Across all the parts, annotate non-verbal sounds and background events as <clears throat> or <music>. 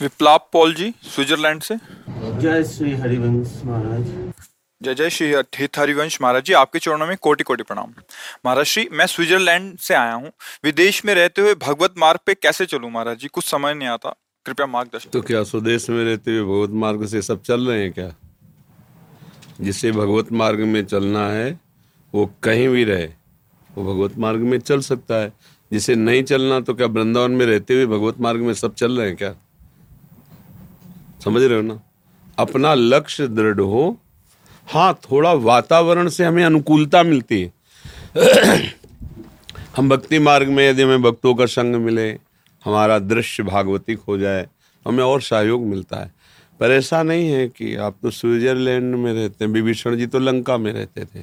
Biplab Paul ji Switzerland से। जय श्री हरिवंश महाराज। जय जय श्री हित हरिवंश महाराज जी आपके चरणों में कोटि कोटि प्रणाम। महाराज श्री मैं स्विट्जरलैंड से आया हूँ। विदेश में रहते हुए भगवत मार्ग पे कैसे चलूँ महाराज जी? कुछ समझ नहीं आता कृपया मार्गदर्शन तो क्या स्वदेश में रहते हुए भगवत मार्ग से सब चल रहे हैं क्या? जिसे भगवत मार्ग में चलना है वो कहीं भी रहे वो भगवत मार्ग में चल सकता है। जिसे नहीं चलना तो क्या वृंदावन में रहते हुए भगवत मार्ग में सब चल रहे हैं क्या? समझ रहे हो ना? अपना लक्ष्य दृढ़ हो। हाँ थोड़ा वातावरण से हमें अनुकूलता मिलती है। <clears throat> हम भक्ति मार्ग में यदि हमें भक्तों का संग मिले, हमारा दृश्य भागवतिक हो जाए, हमें और सहयोग मिलता है। पर ऐसा नहीं है कि आप तो स्विट्जरलैंड में रहते हैं, विभीषण जी तो लंका में रहते थे।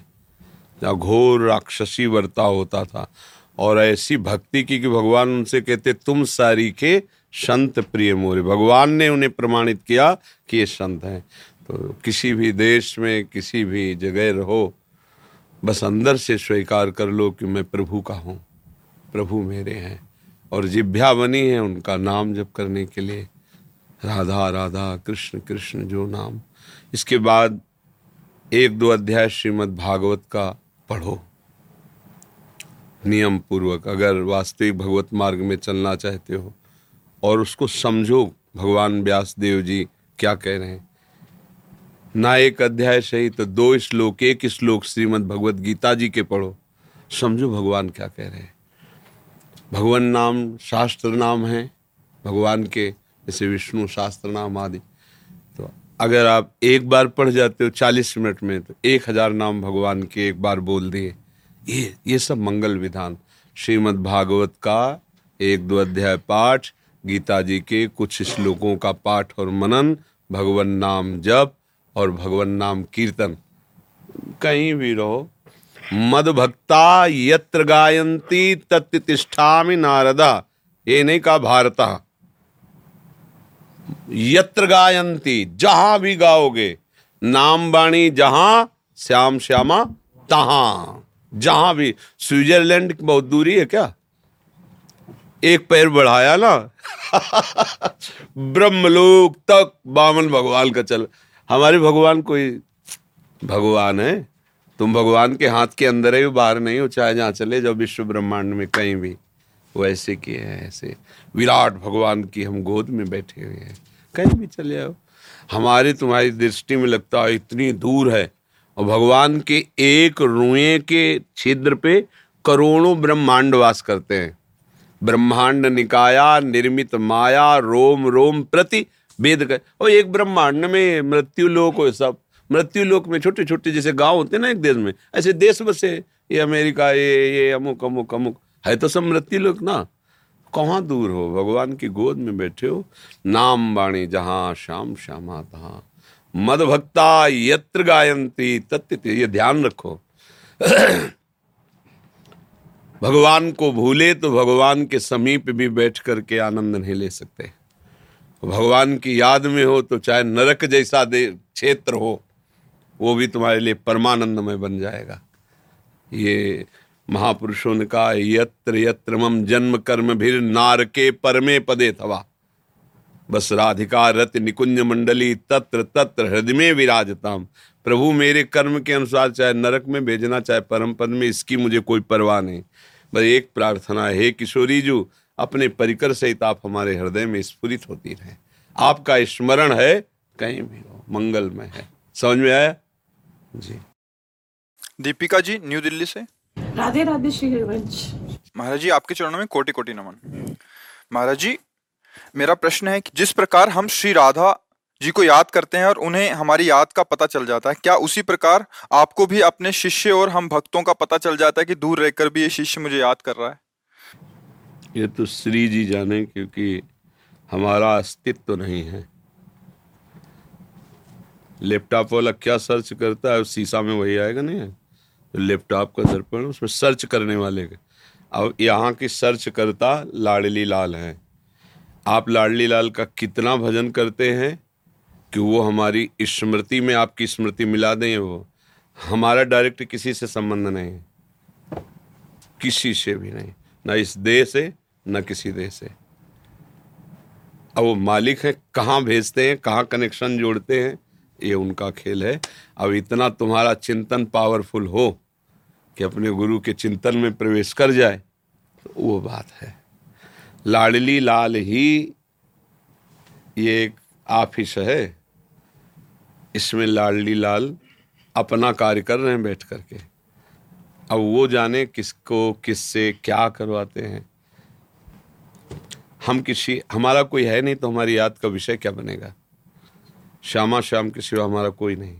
जहाँ घोर राक्षसी वर्ता होता था। और ऐसी भक्ति की कि भगवान उनसे कहते, तुम सारी के संत प्रिय मोरे, भगवान ने उन्हें प्रमाणित किया कि ये संत हैं। तो किसी भी देश में, किसी भी जगह रहो, बस अंदर से स्वीकार कर लो कि मैं प्रभु का हूँ, प्रभु मेरे हैं। और जिभ्या बनी है उनका नाम जप करने के लिए, राधा राधा, कृष्ण कृष्ण, जो नाम। इसके बाद एक दो अध्याय श्रीमद् भागवत का पढ़ो। नियम पूर्वक, अगर वास्तविक भगवत मार्ग में चलना चाहते हो और उसको समझो भगवान व्यास देव जी क्या कह रहे हैं। ना एक अध्याय सही तो दो श्लोक, एक श्लोक श्रीमद भगवत गीता जी के पढ़ो। समझो भगवान क्या कह रहे हैं। भगवान नाम शास्त्र नाम है, भगवान के जैसे विष्णु शास्त्र नाम आदि। तो अगर आप एक बार पढ़ जाते हो चालीस मिनट में तो एक हज़ार नाम भगवान के एक बार बोल दिए। ये ये सब मंगल विधान। श्रीमद् भागवत का एक दो अध्याय पाठ गीता जी के कुछ श्लोकों का पाठ और मनन, भगवान नाम जप और भगवान नाम कीर्तन। कहीं भी रहो। मद भक्ता यत्र गायंती तत् तिष्ठामि नारदा। ये नहीं कहा भारता। यत्र गायंती जहाँ भी गाओगे। नाम बाणी जहाँ, श्याम श्यामा तहां। जहाँ भी। स्विट्जरलैंड बहुत दूरी है क्या? एक पैर बढ़ाया ना, ब्रह्मलोक तक बामन भगवान का चल। हमारे भगवान कोई भगवान है? तुम भगवान के हाथ के अंदर है बाहर नहीं हो, चाहे जहाँ चले जाओ, विश्व ब्रह्मांड में कहीं भी। वो ऐसे किए हैं, ऐसे। विराट भगवान की हम गोद में बैठे हुए हैं। कहीं भी चले आओ। हमारे तुम्हारी दृष्टि में लगता है, इतनी दूर है। और भगवान के एक रुए के छिद्र पे करोड़ों ब्रह्मांड वास करते हैं। ब्रह्मांड निकाया, निर्मित माया, रोम रोम प्रति वेद और एक ब्रह्मांड में मृत्यु लोक हो सब, मृत्यु लोक में छोटे छोटे जैसे गाँव होते ना एक देश में, ऐसे देश बसे ये अमेरिका, ये ये अमुक अमुक अमुक। है तो सब मृत्यु लोक ना। कहाँ दूर हो? भगवान की गोद में बैठे हो। नाम वाणी जहाँ श्याम श्यामा तहाँ। मद भक्ता यत्र गायंती तत्व ये ध्यान रखो। भगवान को भूले तो भगवान के समीप भी बैठ करके आनंद नहीं ले सकते। भगवान की याद में हो तो चाहे नरक जैसा दे क्षेत्र हो, वो भी तुम्हारे लिए परमानंदमय बन जाएगा। ये महापुरुषों ने कहा, यत्र यत्र मम जन्म कर्म भीर नार के परमे पदे थवा बस राधिका रत निकुंज मंडली तत्र तत्र हृदय में विराजताम। प्रभु मेरे कर्म के अनुसार चाहे नरक में भेजना, चाहे परम पद में, इसकी मुझे कोई परवाह नहीं। बस एक प्रार्थना है किशोरी जू अपने परिकर सहित आप हमारे हृदय में स्फुरित होती रहे। आपका स्मरण है कहीं भी हो मंगलमय है। समझ में आया? जी। दीपिका जी न्यू दिल्ली से? राधे राधे श्री हरिवंश। महाराज जी आपके चरणों में कोटि कोटि नमन। महाराज जी मेरा प्रश्न है कि जिस प्रकार हम श्री राधा जी को याद करते हैं और उन्हें हमारी याद का पता चल जाता है। क्या उसी प्रकार आपको भी अपने शिष्य और हम भक्तों का पता चल जाता है कि दूर रहकर भी ये शिष्य मुझे याद कर रहा है? ये तो श्री जी जाने क्योंकि हमारा अस्तित्व तो नहीं है। लैपटॉप वाला क्या सर्च करता है, शीशा में वही आएगा नहीं है तो लैपटॉप का दर्पण, उसमें सर्च करने वाले का। अब यहाँ की सर्च करता लाडली लाल है। आप लाडली लाल का कितना भजन करते हैं? कि वो हमारी स्मृति में आपकी स्मृति मिला दें वो। हमारा डायरेक्ट किसी से संबंध नहीं। किसी से भी नहीं। ना इस देश से, न किसी देश से। अब वो मालिक है, कहाँ भेजते हैं, कहाँ कनेक्शन जोड़ते हैं, ये उनका खेल है। अब इतना तुम्हारा चिंतन पावरफुल हो कि अपने गुरु के चिंतन में प्रवेश कर जाए तो वो बात है। लाडली लाल ही ये एक ऑफ़िस है। इसमें लाडली लाल अपना कार्य कर रहे हैं बैठ करके। अब वो जाने किसको, किससे, क्या करवाते हैं। हम किसी, हमारा कोई है नहीं तो हमारी याद का विषय क्या बनेगा? श्यामा श्याम के सिवा हमारा कोई नहीं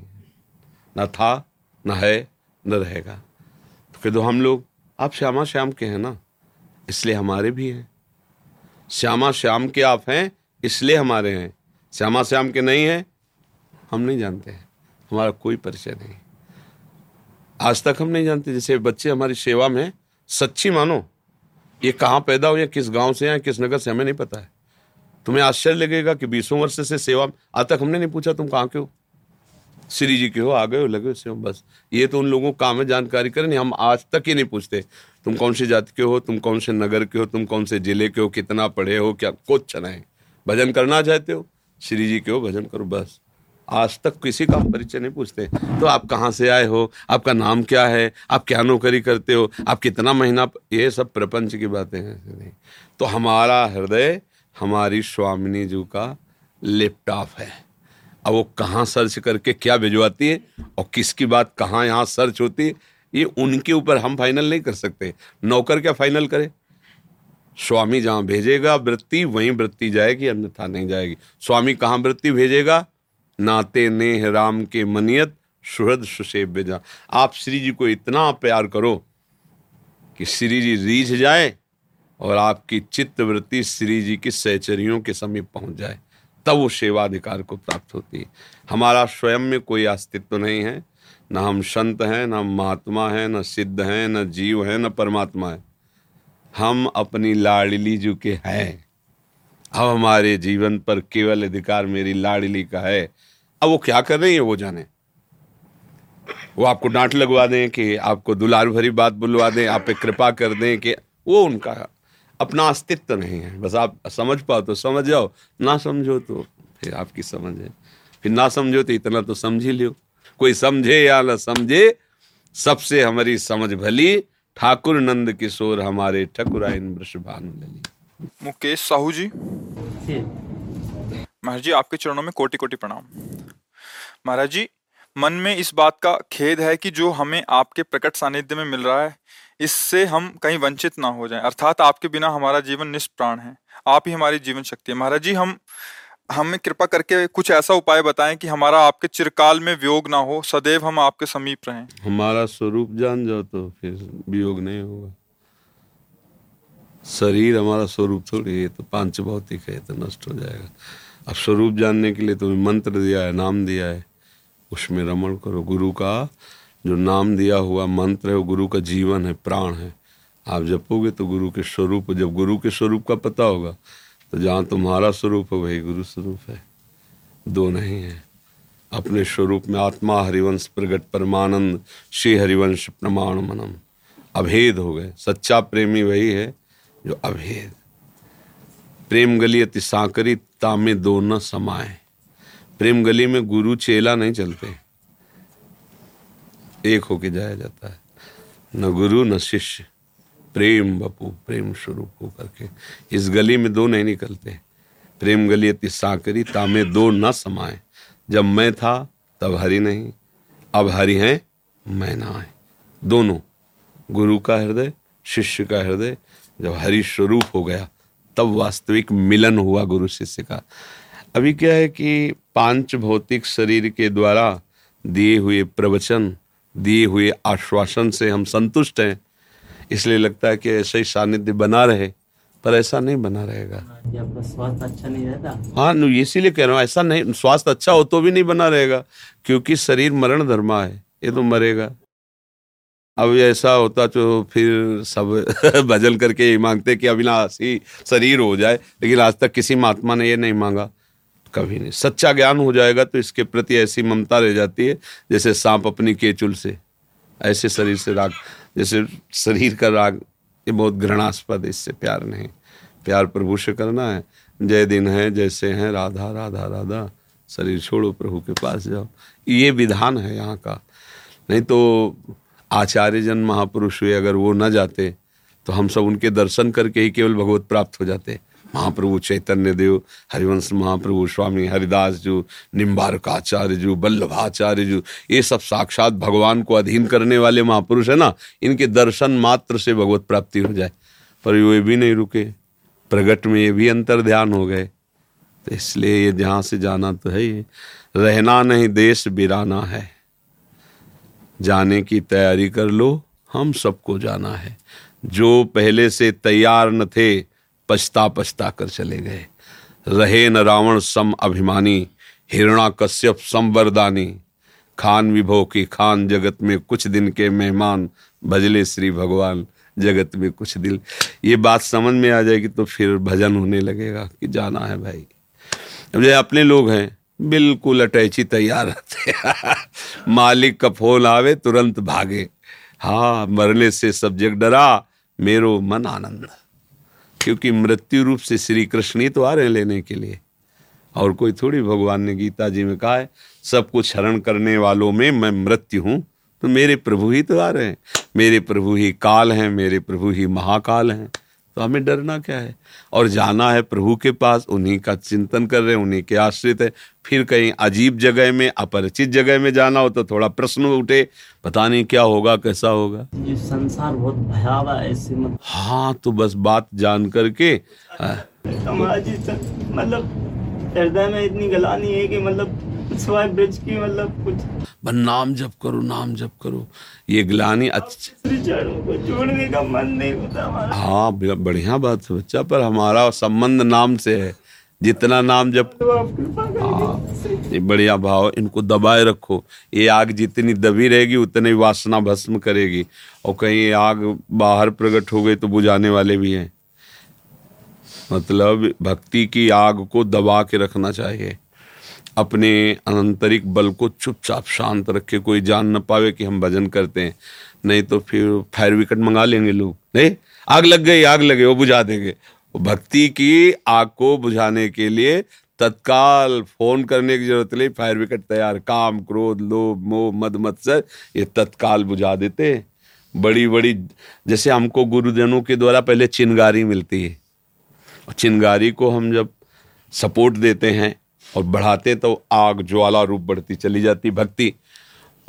न था, न है, न रहेगा। तो कह दो हम लोग, आप श्यामा श्याम के हैं ना, इसलिए हमारे भी हैं। श्यामा श्याम के आप हैं, इसलिए हमारे हैं। श्यामा श्याम के नहीं हैं हम नहीं जानते हैं। हमारा कोई परिचय नहीं। आज तक हम नहीं जानते, जैसे बच्चे हमारी सेवा में सच्ची मानो, ये कहाँ पैदा हुए, किस गाँव से हैं किस नगर से, हमें नहीं पता है। तुम्हें आश्चर्य लगेगा कि बीसों वर्ष से सेवा, आज तक हमने नहीं पूछा तुम कहाँ के हो। श्री जी के हो आ गए हो, लगे हो बस। ये तो उन लोगों को काम है जानकारी करें, नहीं, हम आज तक ही नहीं पूछते। तुम कौन सी जाति के हो, तुम कौन से नगर के हो, तुम कौन से ज़िले के हो, कितना पढ़े हो, क्या, कुछ नहीं। भजन करना चाहते हो? श्री जी के हो, भजन करो, बस। आज तक किसी का परिचय नहीं पूछते। तो आप कहाँ से आए हो? आपका नाम क्या है? आप क्या नौकरी करते हो? आप कितना महीना ये सब प्रपंच की बातें हैं तो हमारा हृदय हमारी स्वामिनी जी का लैपटॉप है। अब वो कहाँ सर्च करके क्या भिजवाती है और किसकी बात कहाँ यहाँ सर्च होती है, ये उनके ऊपर हम फाइनल नहीं कर सकते। नौकर क्या फाइनल करे? स्वामी जहाँ भेजेगा वृत्ति, वहीं वृत्ति जाएगी, अन्यथा नहीं जाएगी। स्वामी कहाँ वृत्ति भेजेगा? नाते नेह राम के मनियत सुहृद सुसेव्य जा आप श्री जी को इतना प्यार करो कि श्री जी रीझ जाए और आपकी चित्त वृत्ति श्री जी की सहचरियों के समीप पहुँच जाए। तब वो सेवाधिकार को प्राप्त होती है। हमारा स्वयं में कोई अस्तित्व नहीं है। न हम संत हैं, न महात्मा हैं, न सिद्ध हैं, न जीव हैं, न परमात्मा है। हम अपनी लाडली जो के हैं। अब हमारे जीवन पर केवल अधिकार मेरी लाडली का है। अब वो क्या कर रही है वो जाने? वो आपको डांट लगवा दें कि आपको दुलार भरी बात बुलवा दें, आप पे कृपा कर दें कि वो उनका अपना अस्तित्व नहीं है। बस आप समझ पाओ तो समझ जाओ, ना समझो तो फिर आपकी समझ है। फिर ना समझो तो इतना तो समझ ही लो कोई समझे या ना समझे, सबसे हमारी समझ भली ठाकुर नंद किशोर हमारे ठकुराइन वृषभानु लली मुकेश साहू जी। महाराज जी आपके चरणों में कोटि कोटि प्रणाम। महाराज जी मन में इस बात का खेद है कि जो हमें आपके प्रकट सानिध्य में मिल रहा है इससे हम कहीं वंचित ना हो जाएँ। अर्थात आपके बिना हमारा जीवन निष्प्राण है। आप ही हमारी जीवन शक्ति है। महाराज जी हम हमें कृपा करके कुछ ऐसा उपाय बताएँ कि हमारा आपके चिरकाल में वियोग ना हो सदैव हम आपके समीप रहें। हमारा स्वरूप जान जाओ तो फिर वियोग नहीं होगा। शरीर हमारा स्वरूप थोड़ी है तो पाँच भौतिक है तो नष्ट हो जाएगा। अब स्वरूप जानने के लिए तुम्हें मंत्र दिया है, नाम दिया है, उसमें रमण करो। गुरु का जो नाम दिया हुआ मंत्र है, वो गुरु का जीवन है, प्राण है। आप जपोगे तो गुरु के स्वरूप, जब गुरु के स्वरूप का पता होगा तो जहाँ तुम्हारा स्वरूप है, वही गुरु स्वरूप है। दो नहीं है। अपने स्वरूप में आत्मा हरिवंश प्रगट परमानंद, श्री हरिवंश प्रमाण मनम अभेद हो गए। सच्चा प्रेमी वही है जो अभेद। प्रेम गली अति सांकरी तामे दो न समाए प्रेम गली में गुरु चेला नहीं चलते। एक होके जाया जाता है। न गुरु, न शिष्य। प्रेम बपू, प्रेम स्वरूप करके। इस गली में दो नहीं निकलते। प्रेम गली अति सांकरी तामे दो न समाए जब मैं था, तब हरि नहीं। अब हरि है, मैं ना है दोनों। गुरु का हृदय, शिष्य का हृदय जब हरि स्वरूप हो गया तब वास्तविक मिलन हुआ गुरु शिष्य का। अभी क्या है कि पाँच भौतिक शरीर के द्वारा दिए हुए प्रवचन दिए हुए आश्वासन से हम संतुष्ट हैं। इसलिए लगता है कि ऐसा ही सानिध्य बना रहे पर ऐसा नहीं बना रहेगा। स्वास्थ्य अच्छा नहीं रहता? हाँ इसीलिए कह रहा हूँ ऐसा नहीं स्वास्थ्य अच्छा हो तो भी नहीं बना रहेगा क्योंकि शरीर मरण धर्मा है ये तो मरेगा। अब ऐसा होता तो फिर सब <laughs> भजन करके ये मांगते कि अविनाशी शरीर हो जाए, लेकिन आज तक किसी महात्मा ने ये नहीं मांगा। कभी नहीं। सच्चा ज्ञान हो जाएगा तो इसके प्रति ऐसी ममता रह जाती है, जैसे सांप अपनी केचुल से, ऐसे शरीर से राग, जैसे शरीर का राग, ये बहुत घृणास्पद इससे प्यार नहीं। प्यार प्रभु से करना है, जय दिन है, जैसे हैं, राधा राधा राधा, शरीर छोड़ो प्रभु के पास जाओ। ये विधान है यहाँ का। नहीं तो आचार्य जन महापुरुष हुए, अगर वो न जाते तो हम सब उनके दर्शन करके ही केवल भगवत प्राप्त हो जाते। महाप्रभु चैतन्य देव, हरिवंश महाप्रभु, स्वामी हरिदास जी निम्बारकाचार्य जी वल्लभाचार्य जी, ये सब साक्षात भगवान को अधीन करने वाले महापुरुष है ना, इनके दर्शन मात्र से भगवत प्राप्ति हो जाए। पर ये भी नहीं रुके। प्रगट में ये भी अंतर ध्यान हो गए। तो इसलिए ये जहाँ से जाना तो है ही। रहना नहीं, देश बिराना है। जाने की तैयारी कर लो, हम सबको जाना है। जो पहले से तैयार न थे पछता पछता कर चले गए। रहे न रावण सम अभिमानी हिरणा कश्यप सम वरदानी। खान विभो की खान जगत में कुछ दिन के मेहमान, भजले श्री भगवान जगत में कुछ दिल ये बात समझ में आ जाएगी तो फिर भजन होने लगेगा कि जाना है भाई। अब अपने लोग हैं। बिल्कुल अटैची तैयार रहते <laughs> मालिक का फ़ोन आवे, तुरंत भागे। हाँ मरने से सब जग डरा। मेरो मन आनंद। क्योंकि मृत्यु रूप से श्री कृष्ण ही तो आ रहे लेने के लिए। और कोई थोड़ी भगवान ने गीता जी में कहा है, सब कुछ हरण करने वालों में मैं मृत्यु हूँ तो मेरे प्रभु ही तो आ रहे हैं। मेरे प्रभु ही काल हैं, मेरे प्रभु ही महाकाल हैं। तो हमें डरना क्या है? और जाना है प्रभु के पास उन्हीं का चिंतन कर रहे हैं उन्हीं के आश्रित है। फिर कहीं अजीब जगह में अपरिचित जगह में जाना हो तो थोड़ा प्रश्न उठे। पता नहीं क्या होगा कैसा होगा। ये संसार बहुत भयावह है इससे मत हाँ तो बस बात जान करके हाँ, समाज मतलब हृदय में इतनी गलानी है कि मतलब सिवाय ब्रिज की मतलब कुछ बस नाम जप करो नाम जप करो। ये ग्लानी अच्छा का मन नहीं होता हाँ बढ़िया बात है बच्चा पर हमारा संबंध नाम से है। जितना नाम जब तो करके ये बढ़िया भाव इनको दबाए रखो। ये आग जितनी दबी रहेगी उतनी वासना भस्म करेगी। और कहीं ये आग बाहर प्रकट हो गई तो बुझाने वाले भी हैं। मतलब भक्ति की आग को दबा के रखना चाहिए। अपने आंतरिक बल को चुपचाप शांत रखे कोई जान न पावे कि हम भजन करते हैं। नहीं तो फिर फायर विकेट मंगा लेंगे लोग। नहीं, आग लग गई, आग लगे, वो बुझा देंगे। भक्ति की आग को बुझाने के लिए तत्काल फ़ोन करने की ज़रूरत नहीं, फायर विकेट तैयार, काम, क्रोध, लोभ, मोह, मद, मत्सर, ये तत्काल बुझा देते हैं। बड़ी बड़ी जैसे हमको गुरुजनों के द्वारा पहले चिनगारी मिलती है। चिनगारी को हम जब सपोर्ट देते हैं और बढ़ाते तो आग, ज्वाला रूप बढ़ती चली जाती भक्ति।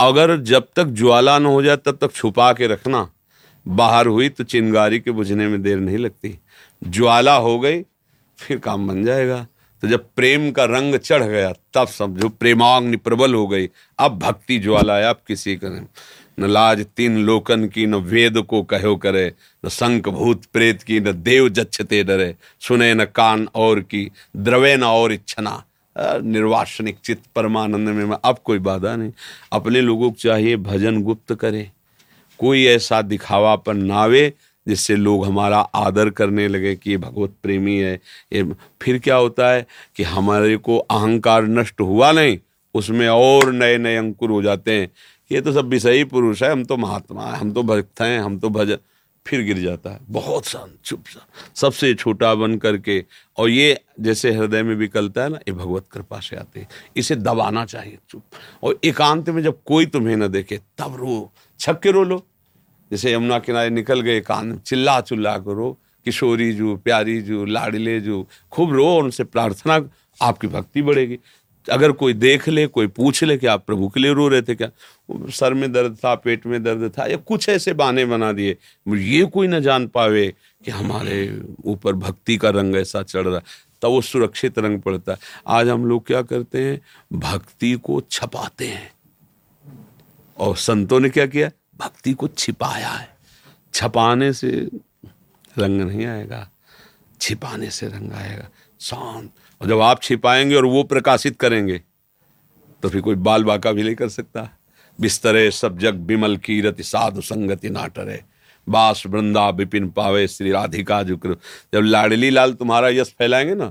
अगर जब तक ज्वाला न हो जाए, तब तक छुपा के रखना। बाहर हुई तो चिंगारी के बुझने में देर नहीं लगती। ज्वाला हो गई, फिर काम बन जाएगा। तो जब प्रेम का रंग चढ़ गया, तब समझो प्रेमाग्नि प्रबल हो गई। अब भक्ति ज्वाला है, अब किसी का न लाज तीन लोकन की, न वेद को कहो करे। न संक भूत प्रेत की, न देव जच्छते डरे। सुने न कान और की, द्रवे न और इच्छना। निर्वासनिक चित्त परमानंद में अब कोई बाधा नहीं। अपने लोगों को चाहिए भजन गुप्त करे। कोई ऐसा दिखावा पर नावे जिससे लोग हमारा आदर करने लगे कि ये भगवत प्रेमी है। ये फिर क्या होता है कि हमारे को अहंकार नष्ट हुआ नहीं, उसमें और नए नए अंकुर हो जाते हैं। ये तो सब विषयी पुरुष है, हम तो महात्मा है, हम तो भक्त हैं, हम तो भजन फिर गिर जाता है। बहुत शांत, चुप सा। सबसे छोटा बन करके, और ये जैसे हृदय में विकलता है ना, ये भगवत कृपा से आते हैं। इसे दबाना चाहिए, चुप। और एकांत में जब कोई तुम्हें ना देखे, तब रो, छक के रो लो। जैसे यमुना किनारे निकल गए, कान चिल्ला चिल्ला करो किशोरी जू, प्यारी जू, लाडले जू, खूब रो उनसे प्रार्थना, आपकी भक्ति बढ़ेगी। अगर कोई देख ले, कोई पूछ ले कि आप प्रभु के लिए रो रहे थे क्या? सर में दर्द था, पेट में दर्द था, या कुछ ऐसे बहाने बना दिए ये कोई ना जान पावे कि हमारे ऊपर भक्ति का रंग ऐसा चढ़ रहा, तब वो सुरक्षित रंग पड़ता है। आज हम लोग क्या करते हैं? भक्ति को छपाते हैं। और संतों ने क्या किया? भक्ति को छिपाया है। छपाने से रंग नहीं आएगा, छिपाने से रंग आएगा। शांत और जब आप छिपाएँगे और वो प्रकाशित करेंगे तो फिर कोई बाल बाका भी नहीं कर सकता। बिस्तरे सब जग बिमल कीरति साधु संगति नाटरे। बास वृंदा विपिन पावे श्री राधिका जुक्र। जब लाडली लाल तुम्हारा यश फैलाएँगे ना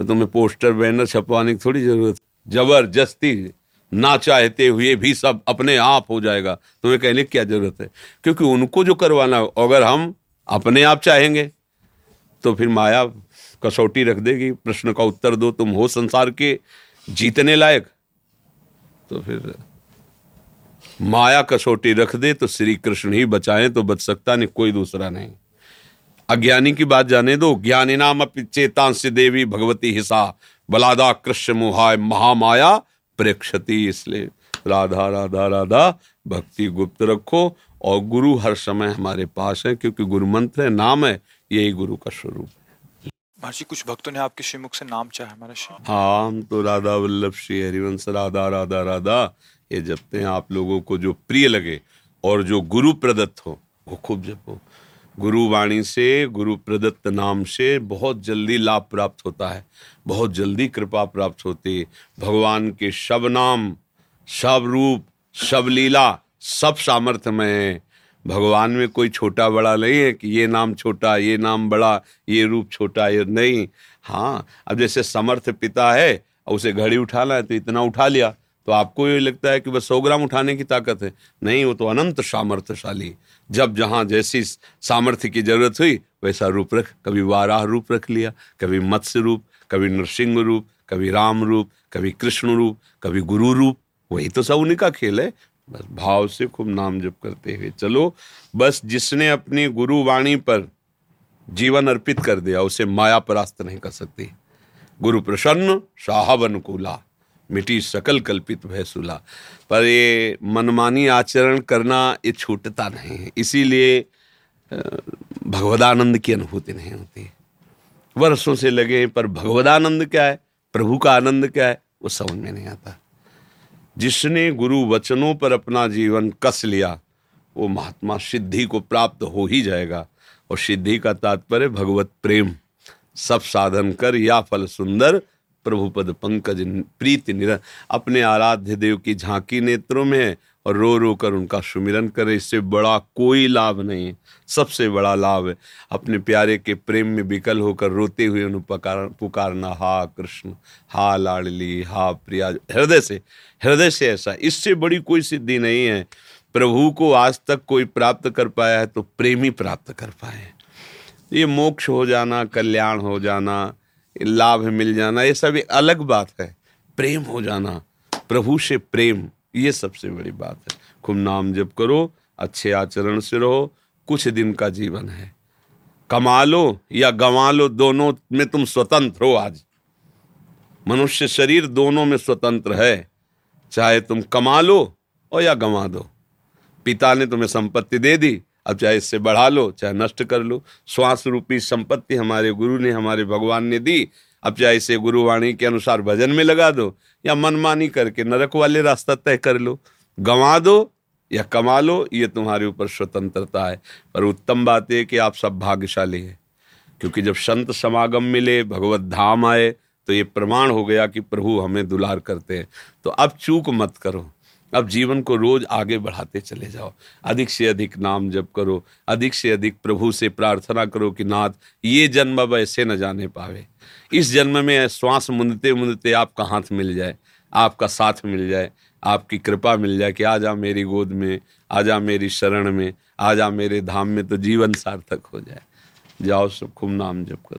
तो तुम्हें पोस्टर, बैनर छपवाने की थोड़ी ज़रूरत। ज़बरदस्ती ना चाहते हुए भी सब अपने आप हो जाएगा। तुम्हें कहने की क्या ज़रूरत है? क्योंकि उनको जो करवाना अगर हम अपने आप चाहेंगे तो फिर माया कसौटी रख देगी, प्रश्न का उत्तर दो, तुम हो संसार के जीतने लायक। तो फिर माया कसौटी रख दे तो श्री कृष्ण ही बचाएँ तो बच सकता नहीं, कोई दूसरा नहीं। अज्ञानी की बात जाने दो, ज्ञानी नाम चेतांश देवी, भगवती हिसा, बलादा कृष्ण मोहाय, महामाया, प्रेक्षति इसलिए। राधा राधा राधा, भक्ति गुप्त रखो, और गुरु हर समय हमारे पास है, क्योंकि गुरु मंत्र है, नाम है यही गुरु का स्वरूप। महर्षि कुछ भक्तों ने आपके श्रीमुख से नाम चाहे महर्षि हाँ हम तो राधा वल्लभ श्री हरिवंश राधा राधा राधा ये जपते हैं आप लोगों को जो प्रिय लगे और जो गुरु प्रदत्त हो। वो खूब जपो। गुरु वाणी से गुरु प्रदत्त नाम से बहुत जल्दी लाभ प्राप्त होता है। बहुत जल्दी कृपा प्राप्त होती है। भगवान के शब नाम सब रूप सब लीला सब सामर्थ्य में है। भगवान में कोई छोटा बड़ा नहीं है कि ये नाम छोटा, ये नाम बड़ा, ये रूप छोटा, ये नहीं। हाँ अब जैसे समर्थ पिता है और उसे घड़ी उठाना है तो इतना उठा लिया तो आपको ये लगता है कि बस सौ ग्राम उठाने की ताकत है। नहीं, वो तो अनंत सामर्थ्यशाली। जब जहाँ जैसी सामर्थ्य की ज़रूरत हुई, वैसा रूप रख, कभी वाराह रूप रख लिया, कभी मत्स्य रूप, कभी नृसिंह रूप, कभी राम रूप, कभी कृष्ण रूप, कभी गुरु रूप। वही तो सब उन्हीं का खेल है। बस भाव से खूब नाम जप करते हुए, चलो, बस जिसने अपनी गुरु वाणी पर जीवन अर्पित कर दिया, उसे माया परास्त नहीं कर सकती। गुरु प्रसन्न साहब अनुकूला मिटी सकल कल्पित भय सुला। पर ये मनमानी आचरण करना, ये छूटता नहीं है। इसीलिए भगवदानंद की अनुभूति नहीं होती। वर्षों से लगे पर भगवदानंद क्या है? प्रभु का आनंद क्या है? वो समझ में नहीं आता। जिसने गुरु वचनों पर अपना जीवन कस लिया, वो महात्मा सिद्धि को प्राप्त हो ही जाएगा। और सिद्धि का तात्पर्य, भगवत प्रेम। सब साधन कर या फल सुंदर, प्रभुपद पंकज प्रीति निर अपने आराध्य देव की झांकी नेत्रों में और रो रो कर उनका सुमिरन करे, इससे बड़ा कोई लाभ नहीं सबसे बड़ा लाभ है, अपने प्यारे के प्रेम में विकल होकर रोते हुए उन्हें पकार, पुकारना, हा कृष्ण, हा लाडली, हा प्रिया, हृदय से हृदय से ऐसा, इससे बड़ी कोई सिद्धि नहीं है। प्रभु को आज तक कोई प्राप्त कर पाया है तो प्रेमी प्राप्त कर पाए ये मोक्ष हो जाना, कल्याण हो जाना, लाभ मिल जाना, ये सब अलग बात है। प्रेम हो जाना, प्रभु से प्रेम ये सबसे बड़ी बात है। खूब नाम जप करो, अच्छे आचरण से रहो, कुछ दिन का जीवन है। कमा लो या गंवा लो दोनों में तुम स्वतंत्र हो आज। मनुष्य शरीर दोनों में स्वतंत्र है। चाहे तुम कमा लो और या गंवा दो। पिता ने तुम्हें संपत्ति दे दी, अब चाहे इससे बढ़ा लो, चाहे नष्ट कर लो। श्वास रूपी संपत्ति हमारे गुरु ने, हमारे भगवान ने दी, अब चाहे इसे गुरुवाणी के अनुसार भजन में लगा दो। या मनमानी करके नरक वाले रास्ता तय कर लो। गंवा दो या कमा लो, ये तुम्हारे ऊपर स्वतंत्रता है। पर उत्तम बात यह कि आप सब भाग्यशाली हैं। क्योंकि जब संत समागम मिले, भगवत धाम आए तो ये प्रमाण हो गया कि प्रभु हमें दुलार करते हैं। तो अब चूक मत करो। अब जीवन को रोज आगे बढ़ाते चले जाओ। अधिक से अधिक नाम जप करो। अधिक से अधिक प्रभु से प्रार्थना करो कि नाथ, ये जन्म अब ऐसे न जाने पावे। इस जन्म में श्वास मुंदते मुंदते आपका हाथ मिल जाए, आपका साथ मिल जाए, आपकी कृपा मिल जाए कि आ जा मेरी गोद में, आ जा मेरी शरण में, आ जा मेरे धाम में तो जीवन सार्थक हो जाए। जाओ सब खूब नाम जप करो।